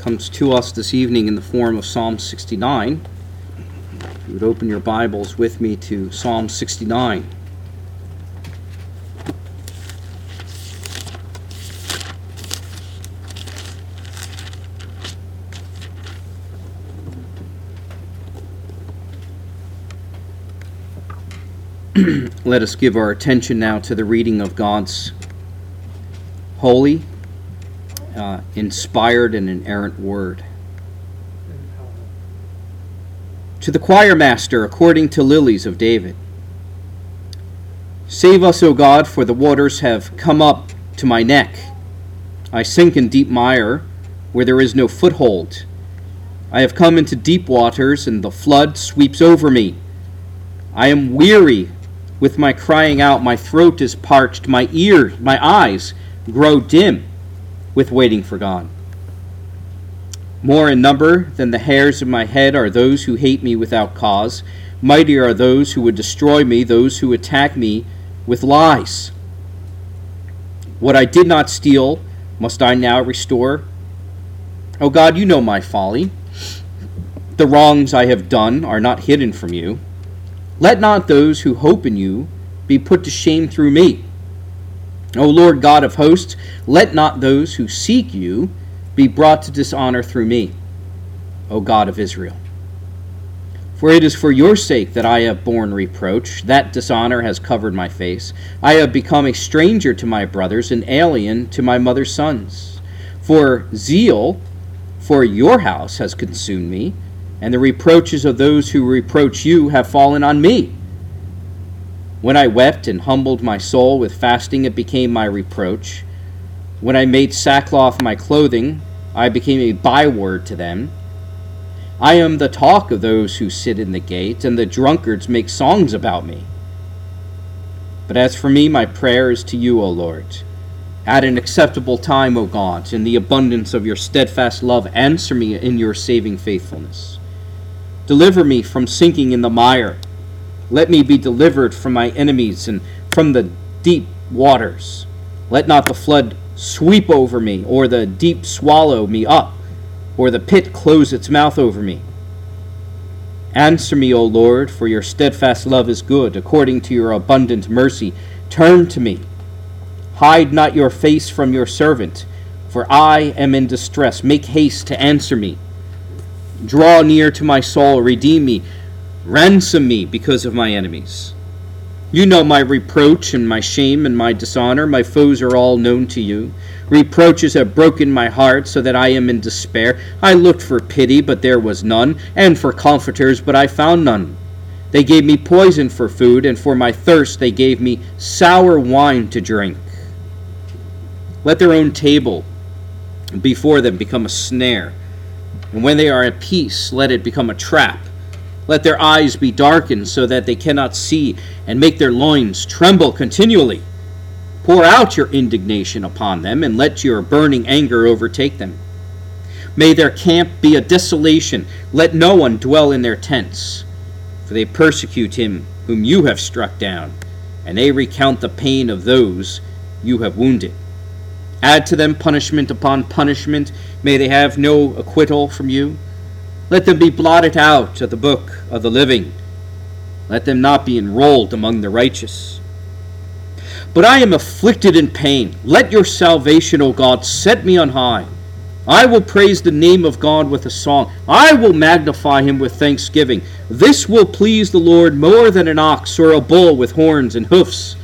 comes to us this evening in the form of Psalm 69. you would open your Bibles with me to Psalm 69. Let us give our attention now to the reading of God's holy, uh, inspired, and inerrant word. To the choir master, according to lilies of David. Save us, O God, for the waters have come up to my neck. I sink in deep mire where there is no foothold. I have come into deep waters, and the flood sweeps over me. I am weary with my crying out, my throat is parched, my ears, my eyes grow dim with waiting for God. More in number than the hairs of my head are those who hate me without cause. Mightier are those who would destroy me, those who attack me with lies. What I did not steal, must I now restore? O oh God, you know my folly. The wrongs I have done are not hidden from you. Let not those who hope in you be put to shame through me. O Lord God of hosts, let not those who seek you be brought to dishonor through me, O God of Israel. For it is for your sake that I have borne reproach, that dishonor has covered my face. I have become a stranger to my brothers, an alien to my mother's sons. For zeal for your house has consumed me and the reproaches of those who reproach you have fallen on me. When I wept and humbled my soul with fasting, it became my reproach. When I made sackcloth my clothing, I became a byword to them. I am the talk of those who sit in the gate, and the drunkards make songs about me. But as for me, my prayer is to you, O Lord. At an acceptable time, O God, in the abundance of your steadfast love, answer me in your saving faithfulness. Deliver me from sinking in the mire. Let me be delivered from my enemies and from the deep waters. Let not the flood sweep over me, or the deep swallow me up, or the pit close its mouth over me. Answer me, O Lord, for your steadfast love is good, according to your abundant mercy. Turn to me. Hide not your face from your servant, for I am in distress. Make haste to answer me. Draw near to my soul, redeem me, ransom me because of my enemies. You know my reproach and my shame and my dishonor. My foes are all known to you. Reproaches have broken my heart so that I am in despair. I looked for pity, but there was none, and for comforters, but I found none. They gave me poison for food, and for my thirst they gave me sour wine to drink. Let their own table before them become a snare and when they are at peace, let it become a trap. Let their eyes be darkened so that they cannot see, and make their loins tremble continually. Pour out your indignation upon them, and let your burning anger overtake them. May their camp be a desolation. Let no one dwell in their tents. For they persecute him whom you have struck down, and they recount the pain of those you have wounded. Add to them punishment upon punishment. May they have no acquittal from you. Let them be blotted out of the book of the living. Let them not be enrolled among the righteous. But I am afflicted in pain. Let your salvation, O God, set me on high. I will praise the name of God with a song. I will magnify him with thanksgiving. This will please the Lord more than an ox or a bull with horns and hoofs.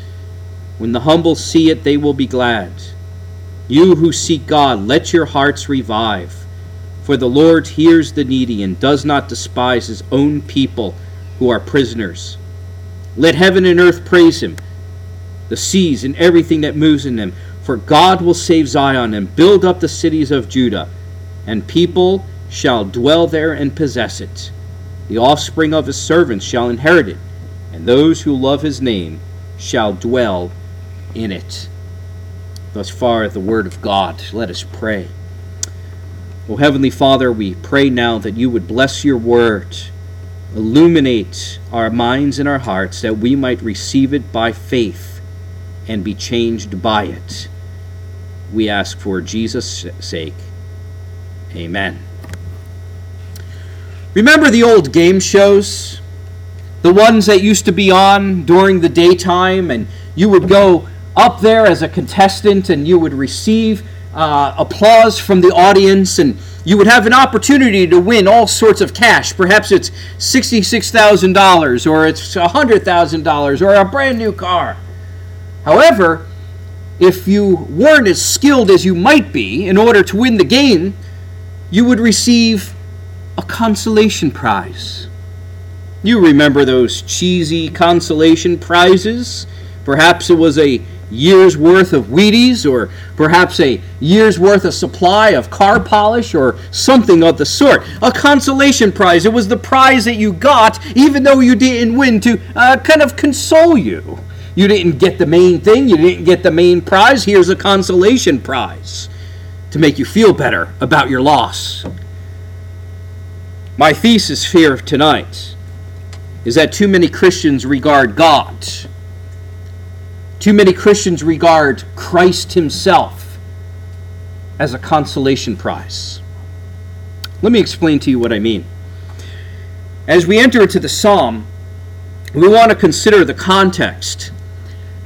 When the humble see it, they will be glad. You who seek God, let your hearts revive. For the Lord hears the needy and does not despise his own people who are prisoners. Let heaven and earth praise him, the seas and everything that moves in them. For God will save Zion and build up the cities of Judah, and people shall dwell there and possess it. The offspring of his servants shall inherit it, and those who love his name shall dwell in it. Thus far, the Word of God. Let us pray. O Heavenly Father, we pray now that you would bless your Word, illuminate our minds and our hearts, that we might receive it by faith and be changed by it. We ask for Jesus' sake. Amen. Remember the old game shows? The ones that used to be on during the daytime, and you would go up there as a contestant and you would receive uh, applause from the audience, and you would have an opportunity to win all sorts of cash. Perhaps it's $66,000 or it's $100,000 or a brand new car. However, if you weren't as skilled as you might be in order to win the game, you would receive a consolation prize. You remember those cheesy consolation prizes? Perhaps it was a year's worth of Wheaties, or perhaps a year's worth of supply of car polish, or something of the sort. A consolation prize. It was the prize that you got, even though you didn't win, to uh, kind of console you. You didn't get the main thing, you didn't get the main prize. Here's a consolation prize to make you feel better about your loss. My thesis here tonight is that too many Christians regard God too many Christians regard Christ Himself as a consolation prize. Let me explain to you what I mean. As we enter into the psalm, we want to consider the context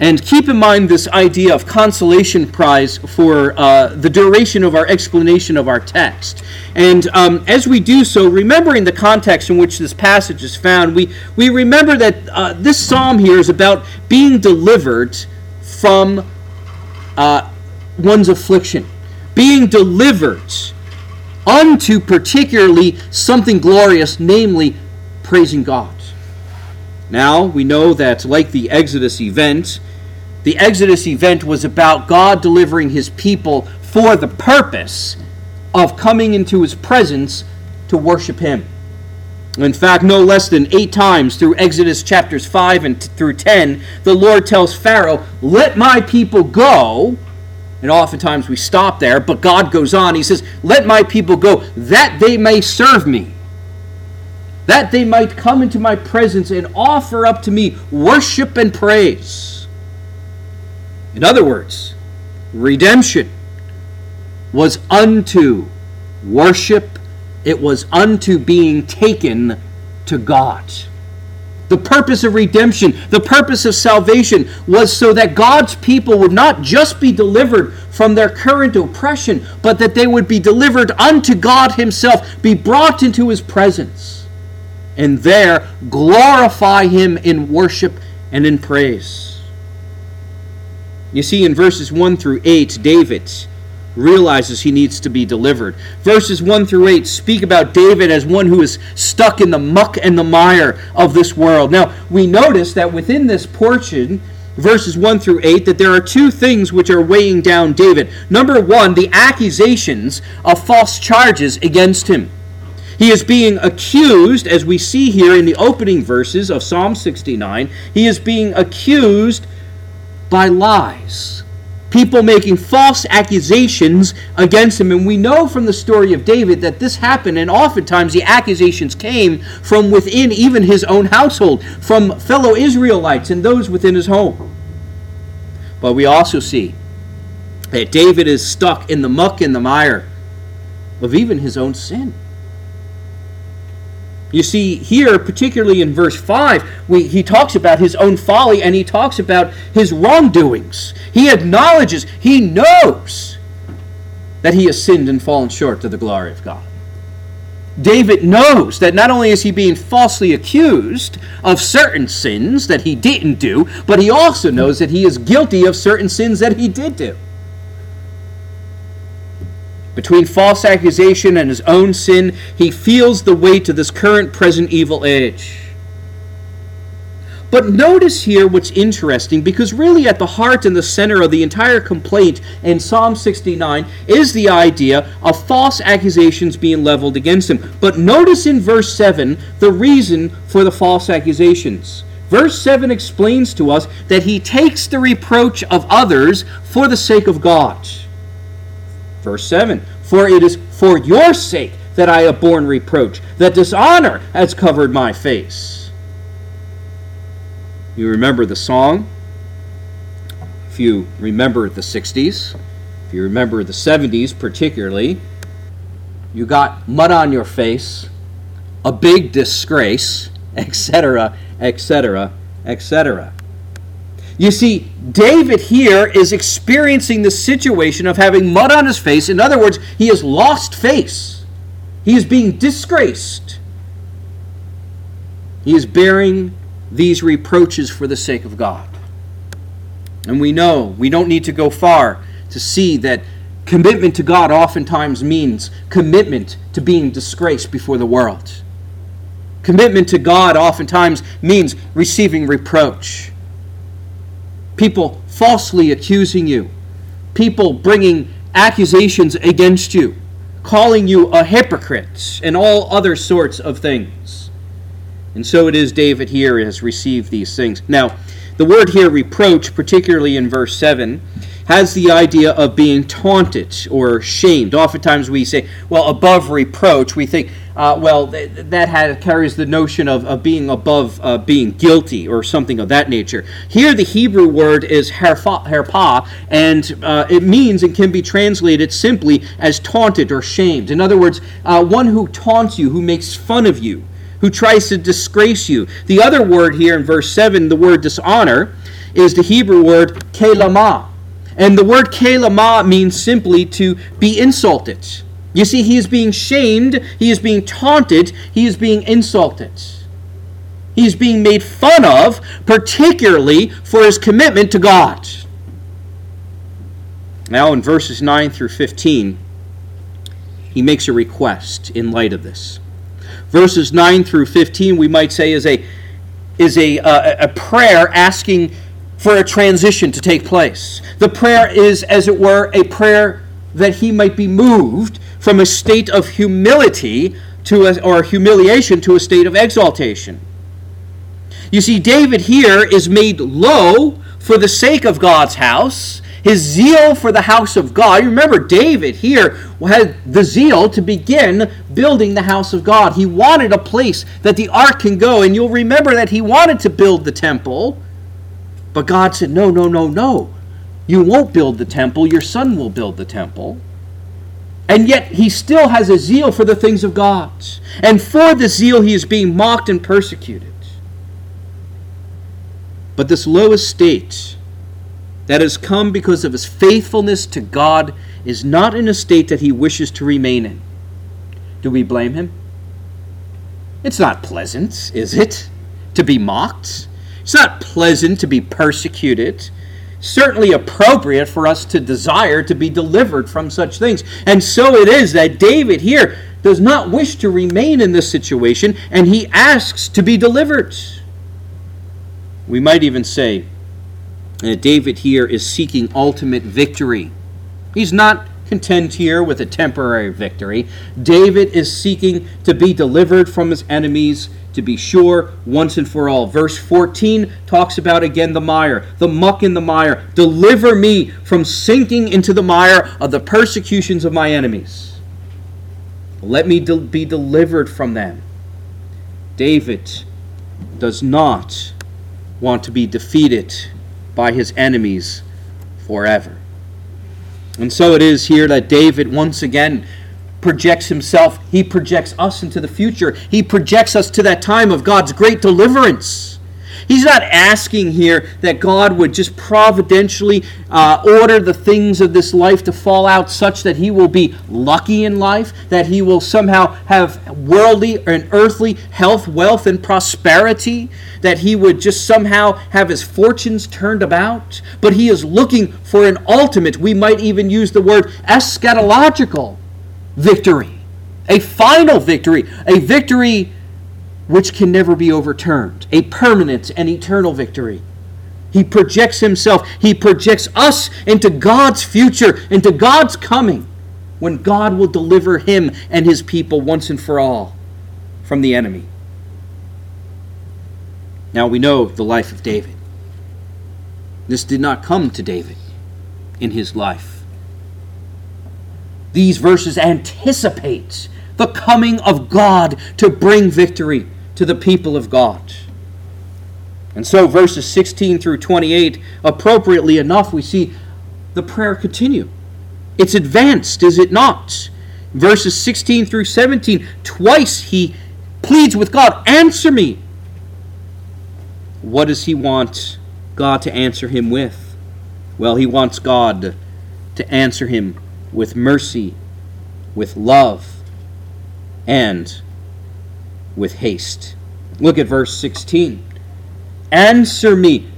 and keep in mind this idea of consolation prize for uh, the duration of our explanation of our text. And um, as we do so, remembering the context in which this passage is found, we, we remember that uh, this psalm here is about being delivered from uh, one's affliction, being delivered unto particularly something glorious, namely praising God. Now, we know that, like the Exodus event, the Exodus event was about God delivering his people for the purpose of coming into his presence to worship him. In fact, no less than eight times through Exodus chapters 5 and t- through 10, the Lord tells Pharaoh, Let my people go. And oftentimes we stop there, but God goes on. He says, Let my people go, that they may serve me, that they might come into my presence and offer up to me worship and praise. In other words, redemption was unto worship, it was unto being taken to God. The purpose of redemption, the purpose of salvation was so that God's people would not just be delivered from their current oppression, but that they would be delivered unto God Himself, be brought into His presence, and there glorify Him in worship and in praise. You see, in verses 1 through 8, David realizes he needs to be delivered. Verses 1 through 8 speak about David as one who is stuck in the muck and the mire of this world. Now, we notice that within this portion, verses 1 through 8, that there are two things which are weighing down David. Number one, the accusations of false charges against him. He is being accused, as we see here in the opening verses of Psalm 69, he is being accused by lies. People making false accusations against him. And we know from the story of David that this happened, and oftentimes the accusations came from within even his own household, from fellow Israelites and those within his home. But we also see that David is stuck in the muck and the mire of even his own sin. You see, here, particularly in verse 5, we, he talks about his own folly and he talks about his wrongdoings. He acknowledges, he knows that he has sinned and fallen short of the glory of God. David knows that not only is he being falsely accused of certain sins that he didn't do, but he also knows that he is guilty of certain sins that he did do between false accusation and his own sin, he feels the weight of this current present evil age. But notice here what's interesting, because really at the heart and the center of the entire complaint in Psalm 69 is the idea of false accusations being leveled against him. But notice in verse 7 the reason for the false accusations. Verse 7 explains to us that he takes the reproach of others for the sake of God. Verse 7 For it is for your sake that I have borne reproach, that dishonor has covered my face. You remember the song? If you remember the 60s, if you remember the 70s particularly, you got mud on your face, a big disgrace, etc., etc., etc. You see, David here is experiencing the situation of having mud on his face. In other words, he has lost face. He is being disgraced. He is bearing these reproaches for the sake of God. And we know, we don't need to go far to see that commitment to God oftentimes means commitment to being disgraced before the world. Commitment to God oftentimes means receiving reproach. People falsely accusing you, people bringing accusations against you, calling you a hypocrite, and all other sorts of things. And so it is David here has received these things. Now, the word here, reproach, particularly in verse 7, has the idea of being taunted or shamed. Oftentimes we say, well, above reproach, we think, uh, well, th- that had, carries the notion of, of being above uh, being guilty or something of that nature. Here, the Hebrew word is herpa, and uh, it means and can be translated simply as taunted or shamed. In other words, uh, one who taunts you, who makes fun of you, who tries to disgrace you. The other word here in verse 7, the word dishonor, is the Hebrew word kelama and the word kelama means simply to be insulted. You see, he is being shamed, he is being taunted, he is being insulted. He is being made fun of, particularly for his commitment to God. Now, in verses 9 through 15, he makes a request in light of this. Verses 9 through 15, we might say, is a, is a, uh, a prayer asking for a transition to take place. The prayer is, as it were, a prayer that he might be moved from a state of humility to a, or humiliation to a state of exaltation. You see, David here is made low for the sake of God's house, his zeal for the house of God. You remember, David here had the zeal to begin building the house of God. He wanted a place that the ark can go, and you'll remember that he wanted to build the temple. But God said, No, no, no, no. You won't build the temple, your son will build the temple. And yet he still has a zeal for the things of God. And for this zeal, he is being mocked and persecuted. But this low estate that has come because of his faithfulness to God is not in a state that he wishes to remain in. Do we blame him? It's not pleasant, is it, to be mocked? It's not pleasant to be persecuted. Certainly appropriate for us to desire to be delivered from such things. And so it is that David here does not wish to remain in this situation and he asks to be delivered. We might even say that David here is seeking ultimate victory. He's not content here with a temporary victory. David is seeking to be delivered from his enemies to be sure once and for all. Verse 14 talks about again the mire, the muck in the mire. Deliver me from sinking into the mire of the persecutions of my enemies. Let me de- be delivered from them. David does not want to be defeated by his enemies forever. And so it is here that David once again projects himself, he projects us into the future. He projects us to that time of God's great deliverance. He's not asking here that God would just providentially uh, order the things of this life to fall out such that he will be lucky in life, that he will somehow have worldly and earthly health, wealth, and prosperity, that he would just somehow have his fortunes turned about. But he is looking for an ultimate, we might even use the word eschatological victory, a final victory, a victory which can never be overturned, a permanent and eternal victory. He projects himself, he projects us into God's future, into God's coming, when God will deliver him and his people once and for all from the enemy. Now we know the life of David. This did not come to David in his life these verses anticipate the coming of God to bring victory to the people of God. And so, verses 16 through 28, appropriately enough, we see the prayer continue. It's advanced, is it not? Verses 16 through 17, twice he pleads with God, Answer me. What does he want God to answer him with? Well, he wants God to answer him with mercy, with love, and with haste. Look at verse 16. Answer me.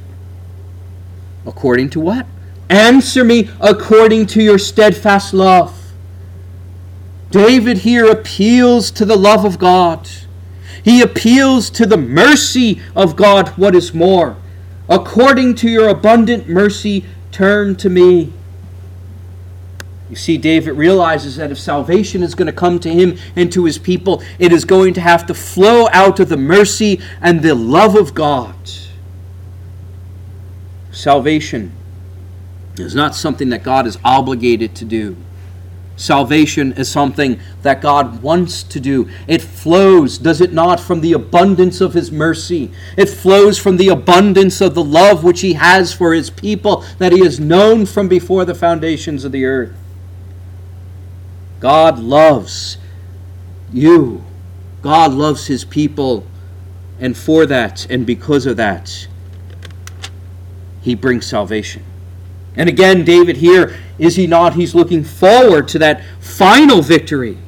According to what? Answer me according to your steadfast love. David here appeals to the love of God. He appeals to the mercy of God, what is more. According to your abundant mercy, turn to me. You see, David realizes that if salvation is going to come to him and to his people, it is going to have to flow out of the mercy and the love of God. Salvation is not something that God is obligated to do. Salvation is something that God wants to do. It flows, does it not, from the abundance of His mercy. It flows from the abundance of the love which He has for His people that He has known from before the foundations of the earth. God loves you. God loves his people. And for that, and because of that, he brings salvation. And again, David here, is he not? He's looking forward to that final victory.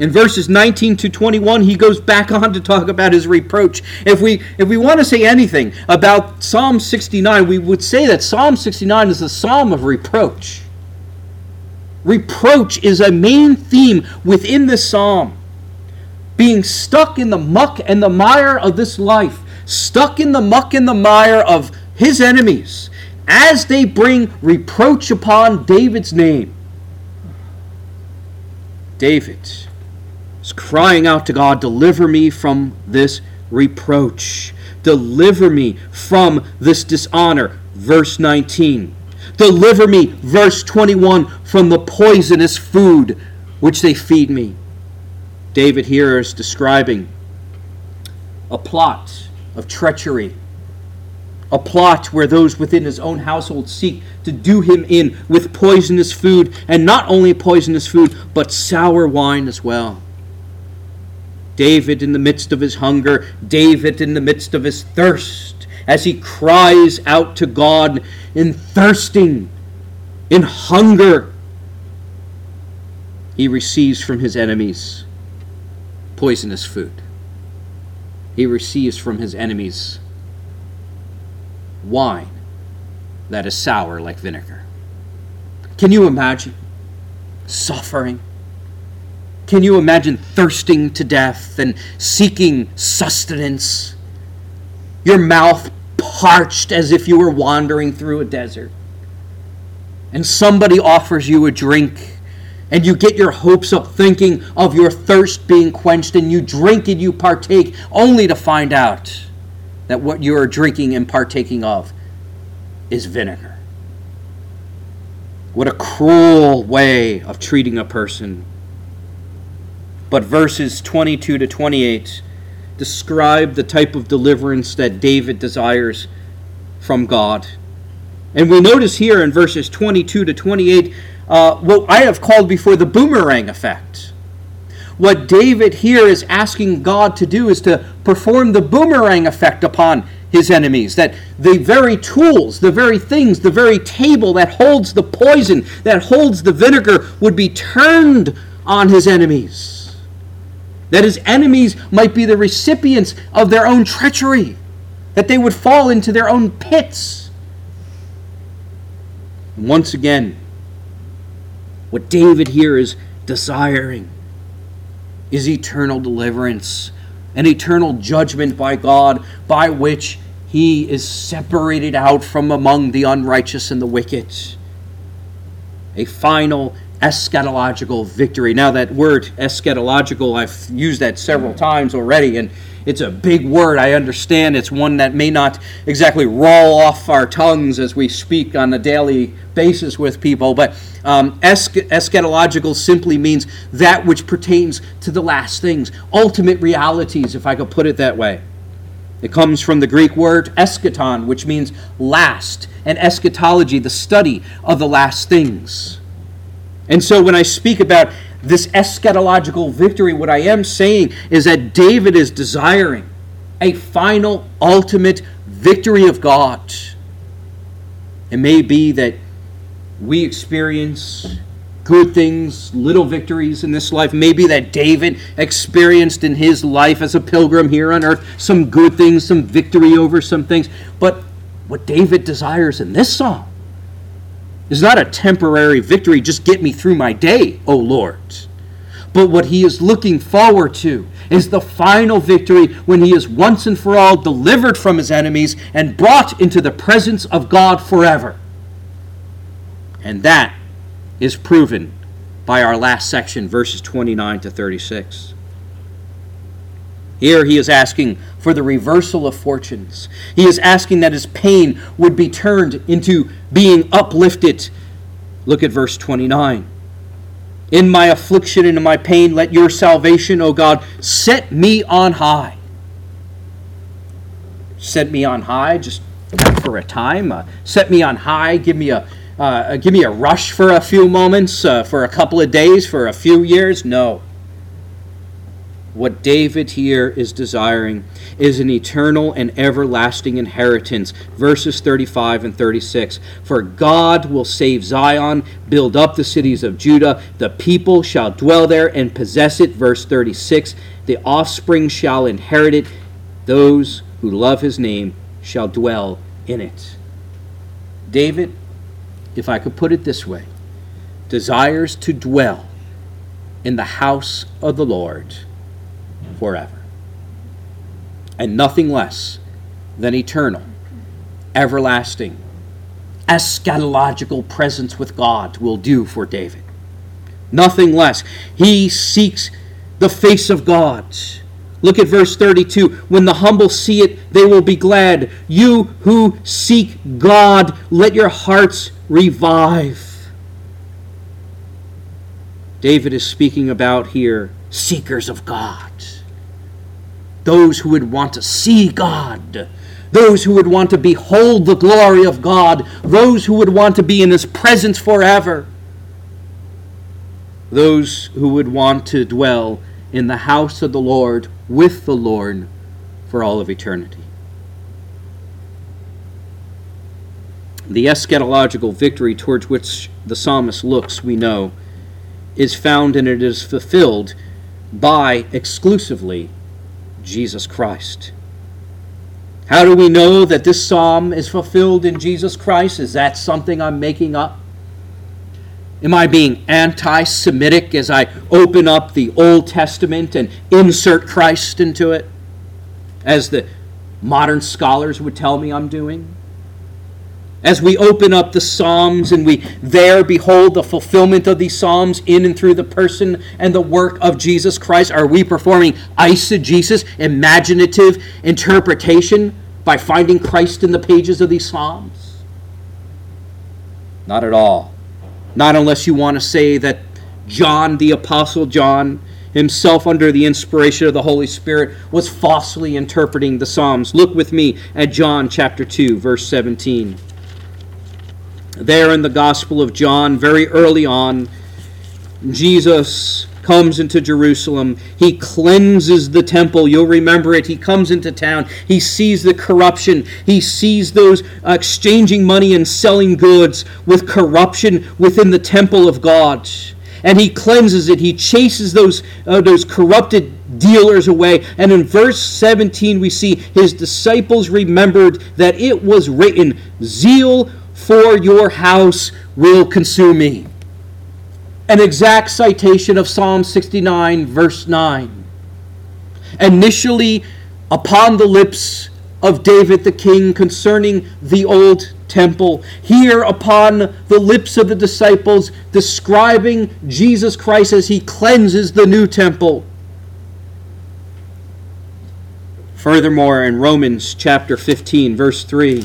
In verses 19 to 21, he goes back on to talk about his reproach. If we, if we want to say anything about Psalm 69, we would say that Psalm 69 is a psalm of reproach. Reproach is a main theme within this psalm. Being stuck in the muck and the mire of this life, stuck in the muck and the mire of his enemies, as they bring reproach upon David's name. David is crying out to God, Deliver me from this reproach. Deliver me from this dishonor. Verse 19. Deliver me, verse 21, from the poisonous food which they feed me. David here is describing a plot of treachery, a plot where those within his own household seek to do him in with poisonous food, and not only poisonous food, but sour wine as well. David in the midst of his hunger, David in the midst of his thirst, as he cries out to God in thirsting, in hunger, he receives from his enemies poisonous food. He receives from his enemies wine that is sour like vinegar. Can you imagine suffering? Can you imagine thirsting to death and seeking sustenance? Your mouth parched as if you were wandering through a desert. And somebody offers you a drink, and you get your hopes up thinking of your thirst being quenched, and you drink and you partake, only to find out that what you are drinking and partaking of is vinegar. What a cruel way of treating a person. But verses 22 to 28 describe the type of deliverance that David desires from God. And we notice here in verses 22 to 28 uh, what I have called before the boomerang effect. What David here is asking God to do is to perform the boomerang effect upon his enemies. That the very tools, the very things, the very table that holds the poison, that holds the vinegar, would be turned on his enemies that his enemies might be the recipients of their own treachery, that they would fall into their own pits. And once again, what David here is desiring is eternal deliverance, an eternal judgment by God by which he is separated out from among the unrighteous and the wicked. A final eschatological victory. Now, that word eschatological, I've used that several times already, and it's a big word. I understand it's one that may not exactly roll off our tongues as we speak on a daily basis with people, but um, eschatological simply means that which pertains to the last things, ultimate realities, if I could put it that way. It comes from the Greek word eschaton, which means last, and eschatology, the study of the last things. And so when I speak about this eschatological victory, what I am saying is that David is desiring a final, ultimate victory of God. It may be that we experience good things, little victories in this life. Maybe that David experienced in his life as a pilgrim here on earth some good things, some victory over some things. But what David desires in this song is not a temporary victory, just get me through my day, O Lord. But what he is looking forward to is the final victory when he is once and for all delivered from his enemies and brought into the presence of God forever. And that is proven by our last section, verses 29 to 36. Here he is asking for the reversal of fortunes. He is asking that his pain would be turned into being uplifted. Look at verse 29. In my affliction and in my pain, let your salvation, O God, set me on high. Set me on high just for a time. Uh, set me on high. Give me a, uh, give me a rush for a few moments, uh, for a couple of days, for a few years. No. What David here is desiring is an eternal and everlasting inheritance. Verses 35 and 36. For God will save Zion, build up the cities of Judah. The people shall dwell there and possess it. Verse 36. The offspring shall inherit it. Those who love his name shall dwell in it. David, if I could put it this way, desires to dwell in the house of the Lord forever. And nothing less than eternal, everlasting, eschatological presence with God will do for David. Nothing less. He seeks the face of God. Look at verse 32. When the humble see it, they will be glad. You who seek God, let your hearts revive. David is speaking about here seekers of God those who would want to see God, those who would want to behold the glory of God, those who would want to be in His presence forever, those who would want to dwell in the house of the Lord with the Lord for all of eternity. The eschatological victory towards which the psalmist looks, we know, is found and it is fulfilled by exclusively Jesus Christ. How do we know that this psalm is fulfilled in Jesus Christ? Is that something I'm making up? Am I being anti Semitic as I open up the Old Testament and insert Christ into it? As the modern scholars would tell me I'm doing? As we open up the Psalms and we there behold the fulfillment of these Psalms in and through the person and the work of Jesus Christ, are we performing eisegesis, imaginative interpretation, by finding Christ in the pages of these Psalms? Not at all. Not unless you want to say that John, the Apostle John, himself under the inspiration of the Holy Spirit, was falsely interpreting the Psalms. Look with me at John chapter 2, verse 17 there in the Gospel of John, very early on, Jesus comes into Jerusalem. He cleanses the temple. You'll remember it. He comes into town. He sees the corruption. He sees those exchanging money and selling goods with corruption within the temple of God. And he cleanses it. He chases those, uh, those corrupted dealers away. And in verse 17, we see his disciples remembered that it was written, Zeal for your house will consume me. An exact citation of Psalm 69, verse 9. Initially, upon the lips of David the king concerning the old temple, here upon the lips of the disciples describing Jesus Christ as he cleanses the new temple. Furthermore, in Romans chapter 15, verse 3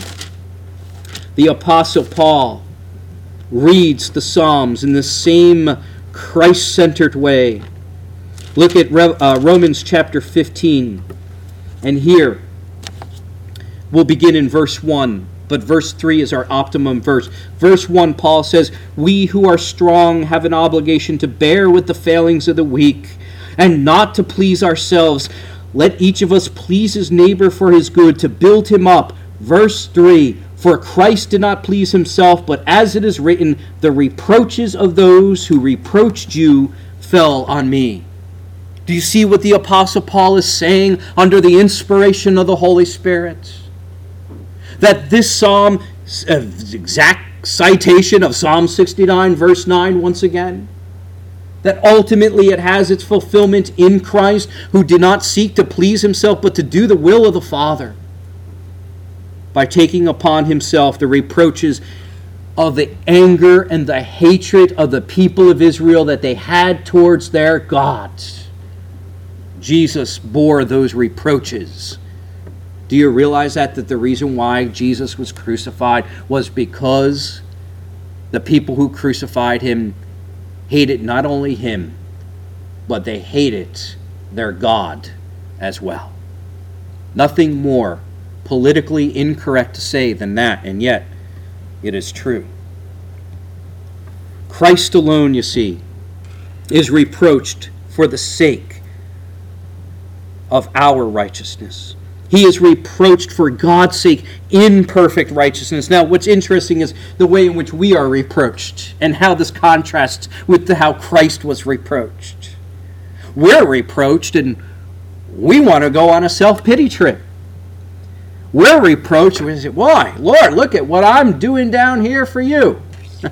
the Apostle Paul reads the Psalms in the same Christ centered way. Look at uh, Romans chapter 15. And here we'll begin in verse 1. but verse 3 is our optimum verse. Verse 1, Paul says, We who are strong have an obligation to bear with the failings of the weak and not to please ourselves. Let each of us please his neighbor for his good, to build him up. Verse 3 For Christ did not please himself, but as it is written, the reproaches of those who reproached you fell on me. Do you see what the Apostle Paul is saying under the inspiration of the Holy Spirit? That this psalm, uh, exact citation of Psalm 69, verse 9, once again, that ultimately it has its fulfillment in Christ, who did not seek to please himself, but to do the will of the Father by taking upon himself the reproaches of the anger and the hatred of the people of Israel that they had towards their gods. Jesus bore those reproaches. Do you realize that that the reason why Jesus was crucified was because the people who crucified him hated not only him, but they hated their God as well. Nothing more politically incorrect to say than that, and yet it is true. Christ alone, you see, is reproached for the sake of our righteousness. He is reproached for God's sake in perfect righteousness. Now, what's interesting is the way in which we are reproached and how this contrasts with the, how Christ was reproached. We're reproached and we want to go on a self pity trip. We're reproached. We say, Why? Lord, look at what I'm doing down here for you.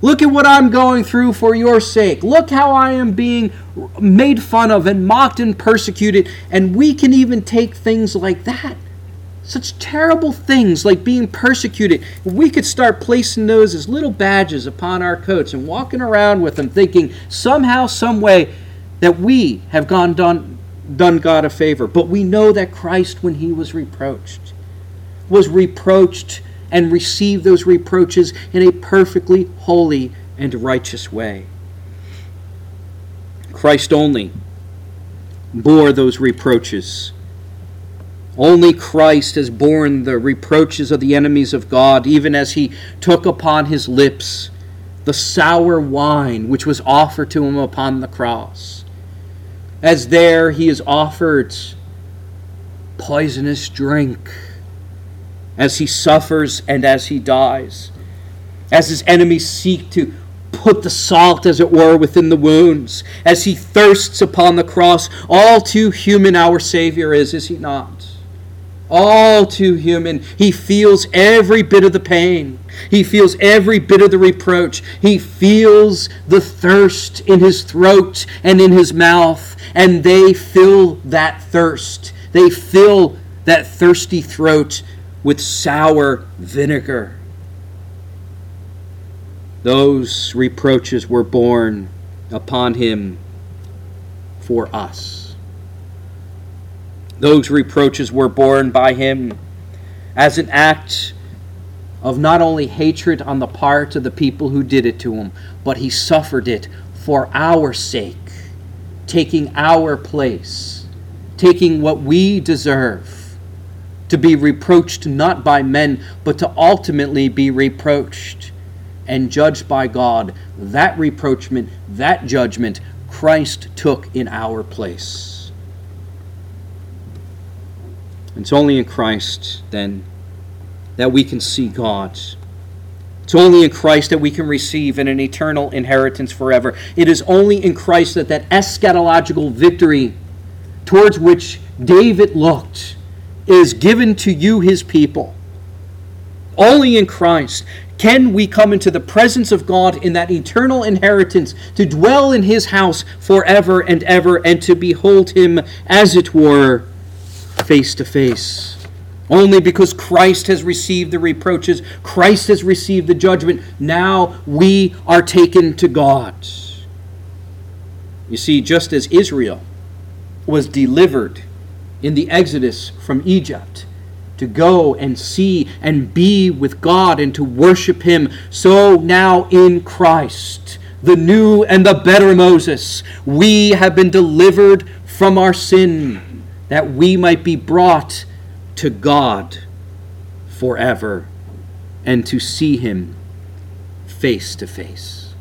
Look at what I'm going through for your sake. Look how I am being made fun of and mocked and persecuted. And we can even take things like that. Such terrible things like being persecuted. We could start placing those as little badges upon our coats and walking around with them, thinking somehow, some way that we have gone done, done God a favor. But we know that Christ, when he was reproached, was reproached and received those reproaches in a perfectly holy and righteous way. Christ only bore those reproaches. Only Christ has borne the reproaches of the enemies of God, even as he took upon his lips the sour wine which was offered to him upon the cross. As there he is offered poisonous drink as he suffers and as he dies, as his enemies seek to put the salt, as it were, within the wounds, as he thirsts upon the cross. All too human our Savior is, is he not? All too human. He feels every bit of the pain. He feels every bit of the reproach. He feels the thirst in his throat and in his mouth, and they fill that thirst. They fill that thirsty throat with sour vinegar. Those reproaches were borne upon him for us. Those reproaches were borne by him as an act of not only hatred on the part of the people who did it to him, but he suffered it for our sake, taking our place, taking what we deserve to be reproached not by men, but to ultimately be reproached and judged by God. That reproachment, that judgment, Christ took in our place. It's only in Christ, then, that we can see God. It's only in Christ that we can receive an eternal inheritance forever. It is only in Christ that that eschatological victory towards which David looked is given to you, his people. Only in Christ can we come into the presence of God in that eternal inheritance to dwell in his house forever and ever and to behold him, as it were, face to face. Only because Christ has received the reproaches, Christ has received the judgment, now we are taken to God. You see, just as Israel was delivered in the Exodus from Egypt to go and see and be with God and to worship Him. So now in Christ, the new and the better Moses, we have been delivered from our sin that we might be brought to God. forever and to see him face to face.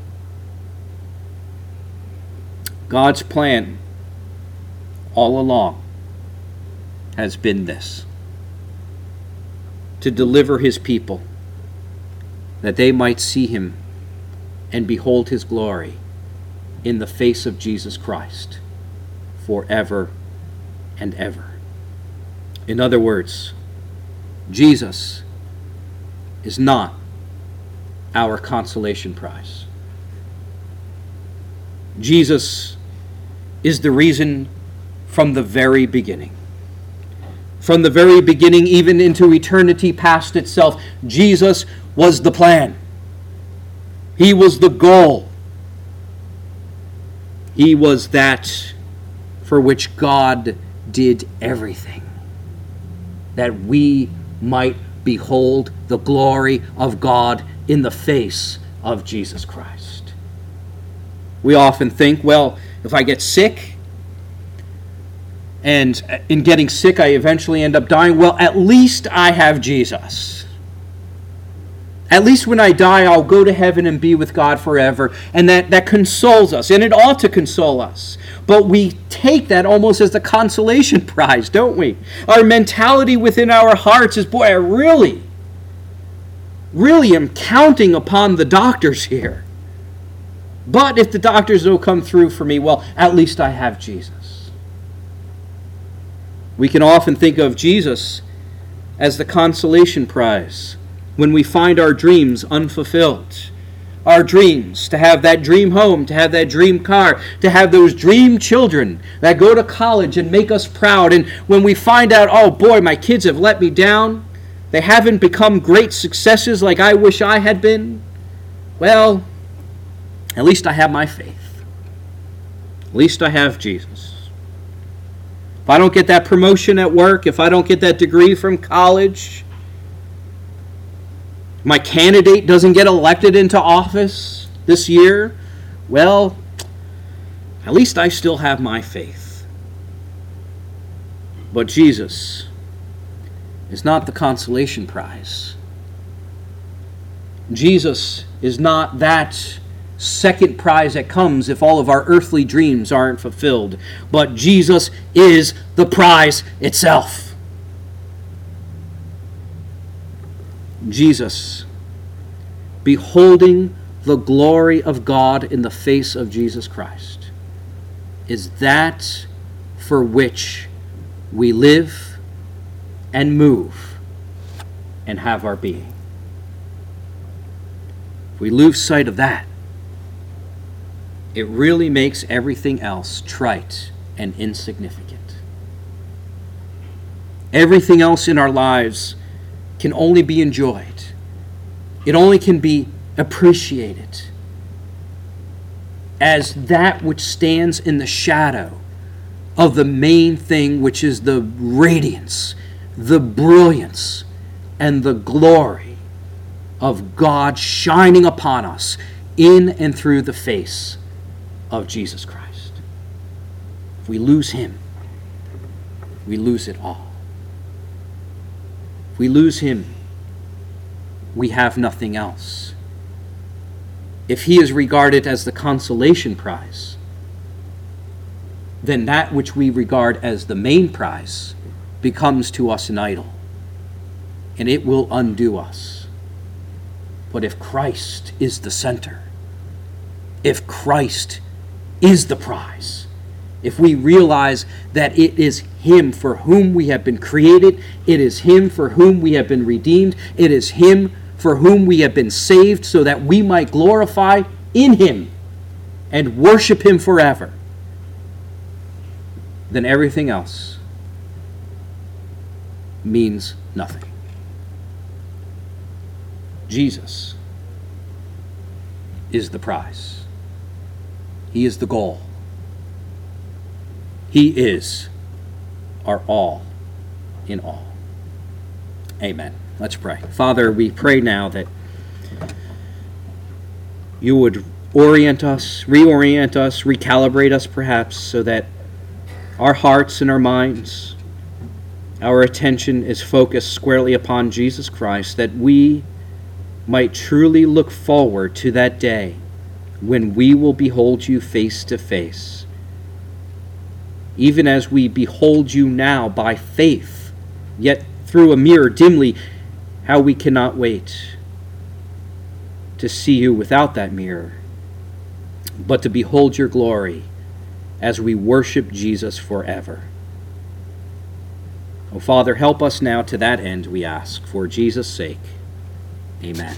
God's plan all along has been this to deliver his people that they might see him and behold his glory in the face of Jesus Christ forever and ever. In other words, Jesus is not our consolation prize. Jesus is the reason from the very beginning. From the very beginning, even into eternity past itself, Jesus was the plan. He was the goal. He was that for which God did everything. That we might behold the glory of God in the face of Jesus Christ. We often think, well, if I get sick, and in getting sick, I eventually end up dying, well, at least I have Jesus. At least when I die, I'll go to heaven and be with God forever. And that, that consoles us, and it ought to console us. But we take that almost as the consolation prize, don't we? Our mentality within our hearts is boy, I really, really am counting upon the doctors here. But if the doctors don't come through for me, well, at least I have Jesus. We can often think of Jesus as the consolation prize when we find our dreams unfulfilled. Our dreams, to have that dream home, to have that dream car, to have those dream children that go to college and make us proud. And when we find out, oh boy, my kids have let me down, they haven't become great successes like I wish I had been, well, at least I have my faith. At least I have Jesus. If I don't get that promotion at work, if I don't get that degree from college, my candidate doesn't get elected into office this year, well, at least I still have my faith. But Jesus is not the consolation prize. Jesus is not that second prize that comes if all of our earthly dreams aren't fulfilled. But Jesus is the prize itself. Jesus, beholding the glory of God in the face of Jesus Christ, is that for which we live and move and have our being. If we lose sight of that, it really makes everything else trite and insignificant. Everything else in our lives can only be enjoyed, it only can be appreciated as that which stands in the shadow of the main thing, which is the radiance, the brilliance, and the glory of God shining upon us in and through the face of Jesus Christ. If we lose Him, we lose it all. We lose Him, we have nothing else. If He is regarded as the consolation prize, then that which we regard as the main prize becomes to us an idol, and it will undo us. But if Christ is the center, if Christ is the prize. If we realize that it is Him for whom we have been created, it is Him for whom we have been redeemed, it is Him for whom we have been saved, so that we might glorify in Him and worship Him forever, then everything else means nothing. Jesus is the prize. He is the goal. He is our all in all. Amen. Let's pray. Father, we pray now that you would orient us, reorient us, recalibrate us perhaps, so that our hearts and our minds Our attention is focused squarely upon Jesus Christ, that we might truly look forward to that day when we will behold you face to face. Even as we behold you now by faith, yet through a mirror dimly, how we cannot wait to see you without that mirror, but to behold your glory as we worship Jesus forever. O Father, help us now to that end, we ask, for Jesus' sake. Amen.